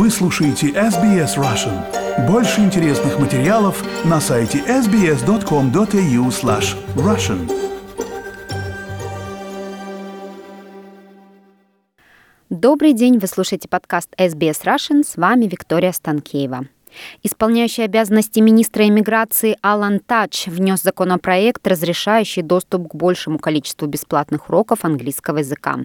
Вы слушаете SBS Russian. Больше интересных материалов на сайте sbs.com.au slash russian. Добрый день, вы слушаете подкаст SBS Russian, с вами Виктория Станкеева. Исполняющий обязанности министра иммиграции Алан Тач внес законопроект, разрешающий доступ к большему количеству бесплатных уроков английского языка.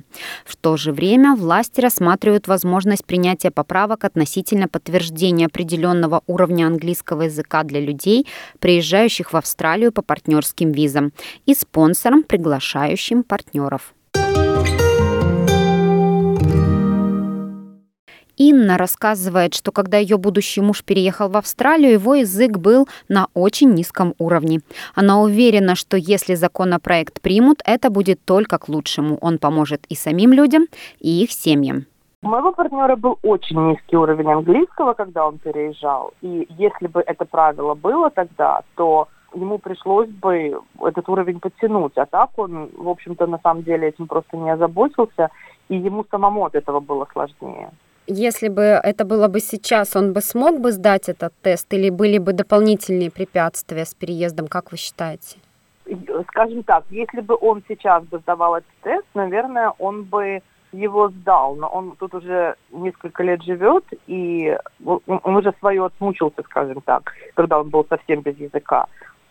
В то же время власти рассматривают возможность принятия поправок относительно подтверждения определенного уровня английского языка для людей, приезжающих в Австралию по партнерским визам, и спонсорам, приглашающим партнеров. Инна рассказывает, что когда ее будущий муж переехал в Австралию, его язык был на очень низком уровне. Она уверена, что если законопроект примут, это будет только к лучшему. Он поможет и самим людям, и их семьям. У моего партнера был очень низкий уровень английского, когда он переезжал. И если бы это правило было тогда, то ему пришлось бы этот уровень подтянуть. А так он, в общем-то, на самом деле этим просто не озаботился, и ему самому от этого было сложнее если бы это было бы сейчас, он бы смог бы сдать этот тест или были бы дополнительные препятствия с переездом, как вы считаете? Скажем так, если бы он сейчас бы сдавал этот тест, наверное, он бы его сдал, но он тут уже несколько лет живет, и он уже свое отмучился, скажем так, когда он был совсем без языка.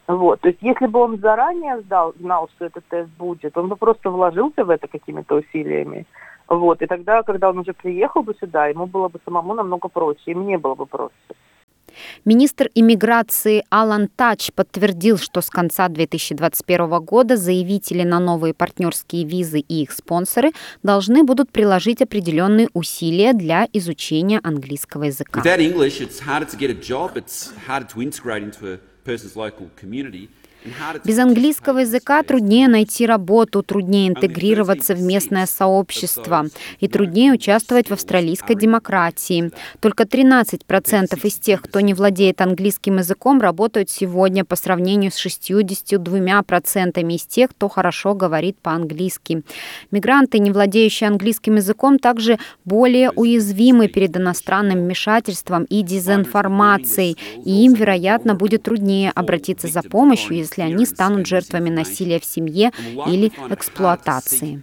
Вот, то есть если бы он заранее сдал, знал, что этот тест будет, он бы просто вложился в это какими-то усилиями. Вот, и тогда, когда он уже приехал бы сюда, ему было бы самому намного проще, и мне было бы проще. Министр иммиграции Алан Тач подтвердил, что с конца 2021 года заявители на новые партнерские визы и их спонсоры должны будут приложить определенные усилия для изучения английского языка. Без английского языка труднее найти работу, труднее интегрироваться в местное сообщество и труднее участвовать в австралийской демократии. Только 13% из тех, кто не владеет английским языком, работают сегодня по сравнению с 62% из тех, кто хорошо говорит по-английски. Мигранты, не владеющие английским языком, также более уязвимы перед иностранным вмешательством и дезинформацией, и им, вероятно, будет труднее обратиться за помощью, если они станут жертвами насилия в семье или эксплуатации.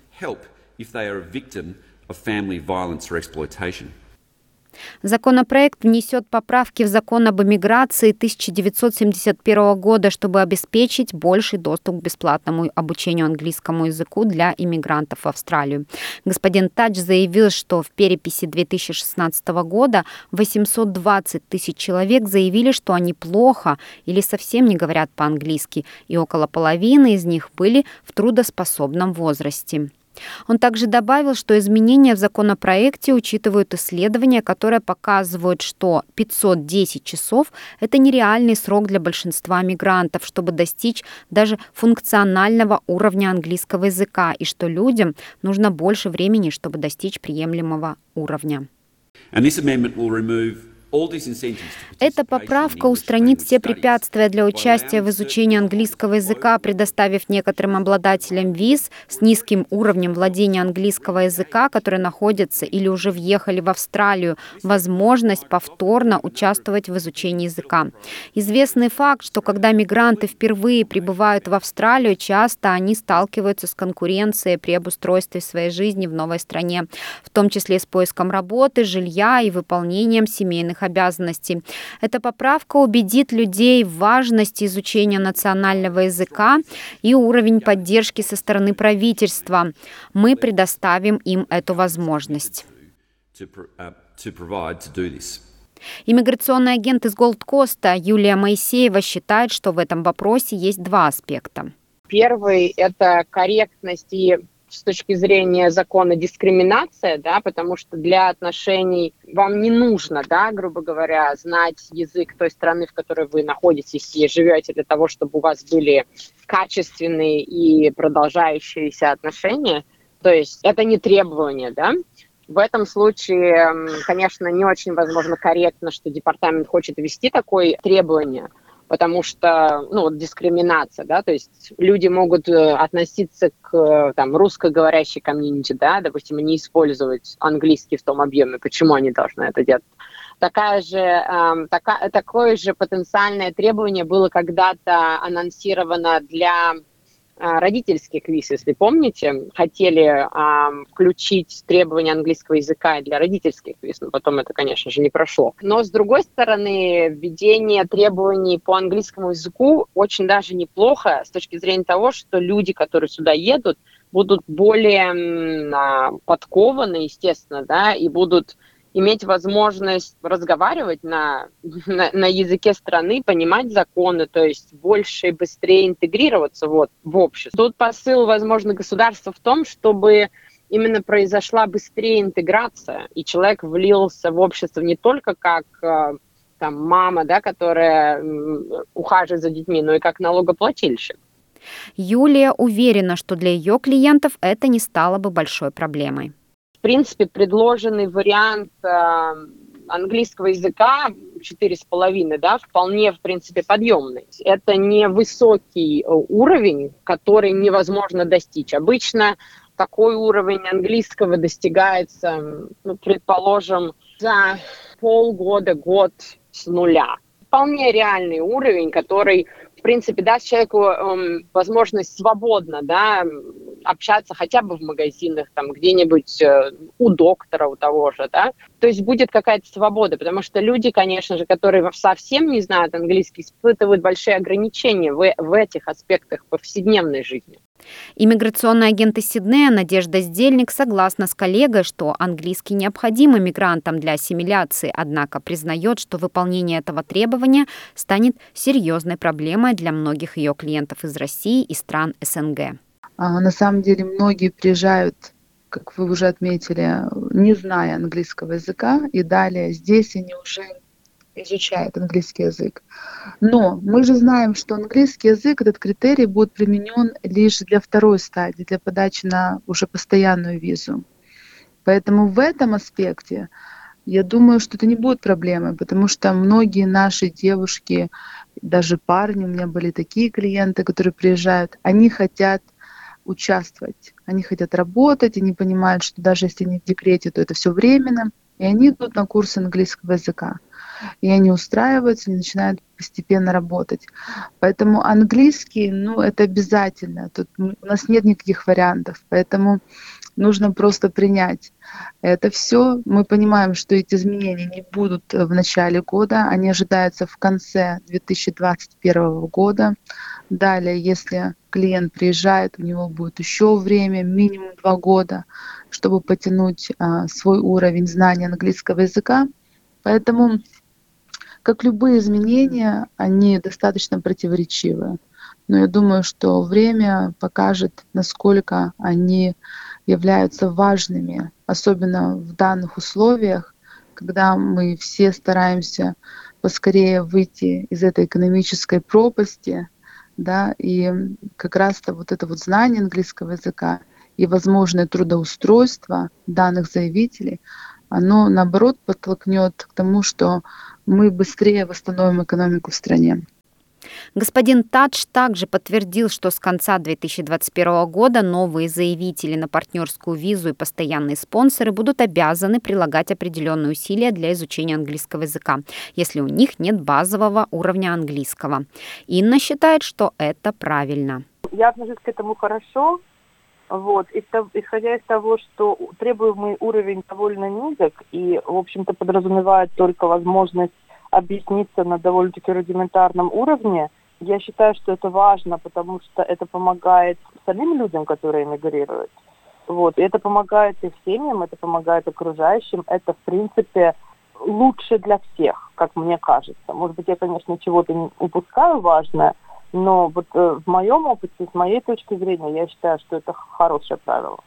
Законопроект внесет поправки в закон об эмиграции 1971 года, чтобы обеспечить больший доступ к бесплатному обучению английскому языку для иммигрантов в Австралию. Господин Тач заявил, что в переписи 2016 года 820 тысяч человек заявили, что они плохо или совсем не говорят по-английски, и около половины из них были в трудоспособном возрасте. Он также добавил, что изменения в законопроекте учитывают исследования, которые показывают, что 510 часов – это нереальный срок для большинства мигрантов, чтобы достичь даже функционального уровня английского языка, и что людям нужно больше времени, чтобы достичь приемлемого уровня. And this amendment will remove эта поправка устранит все препятствия для участия в изучении английского языка, предоставив некоторым обладателям виз с низким уровнем владения английского языка, которые находятся или уже въехали в Австралию, возможность повторно участвовать в изучении языка. Известный факт, что когда мигранты впервые прибывают в Австралию, часто они сталкиваются с конкуренцией при обустройстве своей жизни в новой стране, в том числе с поиском работы, жилья и выполнением семейных своих обязанностей. Эта поправка убедит людей в важности изучения национального языка и уровень поддержки со стороны правительства. Мы предоставим им эту возможность. Иммиграционный агент из Голдкоста Юлия Моисеева считает, что в этом вопросе есть два аспекта. Первый – это корректность и с точки зрения закона дискриминация, да, потому что для отношений вам не нужно, да, грубо говоря, знать язык той страны, в которой вы находитесь и живете для того, чтобы у вас были качественные и продолжающиеся отношения. То есть это не требование, да. В этом случае, конечно, не очень возможно корректно, что департамент хочет ввести такое требование – потому что, ну, вот дискриминация, да, то есть люди могут э, относиться к, там, русскоговорящей комьюнити, да, допустим, не использовать английский в том объеме, почему они должны это делать. Такая же, э, така, такое же потенциальное требование было когда-то анонсировано для родительский квиз, если помните, хотели а, включить требования английского языка для родительских квиз, но потом это, конечно же, не прошло. Но, с другой стороны, введение требований по английскому языку очень даже неплохо с точки зрения того, что люди, которые сюда едут, будут более а, подкованы, естественно, да, и будут иметь возможность разговаривать на, на, на языке страны, понимать законы, то есть больше и быстрее интегрироваться вот, в общество. Тут посыл, возможно, государства в том, чтобы именно произошла быстрее интеграция, и человек влился в общество не только как э, там, мама, да, которая ухаживает за детьми, но и как налогоплательщик. Юлия уверена, что для ее клиентов это не стало бы большой проблемой в принципе, предложенный вариант э, английского языка четыре с половиной, да, вполне, в принципе, подъемный. Это не высокий э, уровень, который невозможно достичь. Обычно такой уровень английского достигается, ну, предположим, за полгода, год с нуля. Вполне реальный уровень, который в принципе, даст человеку эм, возможность свободно, да, общаться хотя бы в магазинах, там, где-нибудь э, у доктора, у того же, да. То есть будет какая-то свобода, потому что люди, конечно же, которые совсем не знают английский, испытывают большие ограничения в, в этих аспектах повседневной жизни. Иммиграционный агент из Сиднея Надежда Сдельник согласна с коллегой, что английский необходим иммигрантам для ассимиляции, однако признает, что выполнение этого требования станет серьезной проблемой для многих ее клиентов из России и стран СНГ. А, на самом деле многие приезжают как вы уже отметили, не зная английского языка, и далее здесь они уже изучает английский язык. Но мы же знаем, что английский язык, этот критерий будет применен лишь для второй стадии, для подачи на уже постоянную визу. Поэтому в этом аспекте я думаю, что это не будет проблемой, потому что многие наши девушки, даже парни, у меня были такие клиенты, которые приезжают, они хотят участвовать, они хотят работать, они понимают, что даже если они в декрете, то это все временно, и они идут на курсы английского языка и они устраиваются и начинают постепенно работать. Поэтому английский, ну, это обязательно. Тут у нас нет никаких вариантов. Поэтому нужно просто принять это все. Мы понимаем, что эти изменения не будут в начале года, они ожидаются в конце 2021 года. Далее, если клиент приезжает, у него будет еще время, минимум два года, чтобы потянуть а, свой уровень знания английского языка. Поэтому как любые изменения, они достаточно противоречивы. Но я думаю, что время покажет, насколько они являются важными, особенно в данных условиях, когда мы все стараемся поскорее выйти из этой экономической пропасти, да, и как раз-то вот это вот знание английского языка и возможное трудоустройство данных заявителей, оно наоборот подтолкнет к тому, что мы быстрее восстановим экономику в стране. Господин Тадж также подтвердил, что с конца 2021 года новые заявители на партнерскую визу и постоянные спонсоры будут обязаны прилагать определенные усилия для изучения английского языка, если у них нет базового уровня английского. Инна считает, что это правильно. Я отношусь к этому хорошо, вот, исходя из того, что требуемый уровень довольно низок и, в общем-то, подразумевает только возможность объясниться на довольно-таки рудиментарном уровне, я считаю, что это важно, потому что это помогает самим людям, которые эмигрируют. Вот, и это помогает их семьям, это помогает окружающим, это, в принципе, лучше для всех, как мне кажется. Может быть, я, конечно, чего-то упускаю важное, но вот э, в моем опыте, с моей точки зрения, я считаю, что это хорошее правило.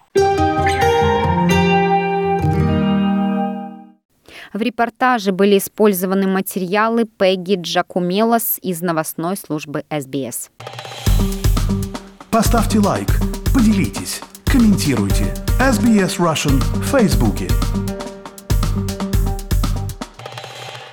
В репортаже были использованы материалы Пегги Джакумелос из новостной службы СБС. Поставьте лайк, поделитесь, комментируйте. SBS Russian в Фейсбуке.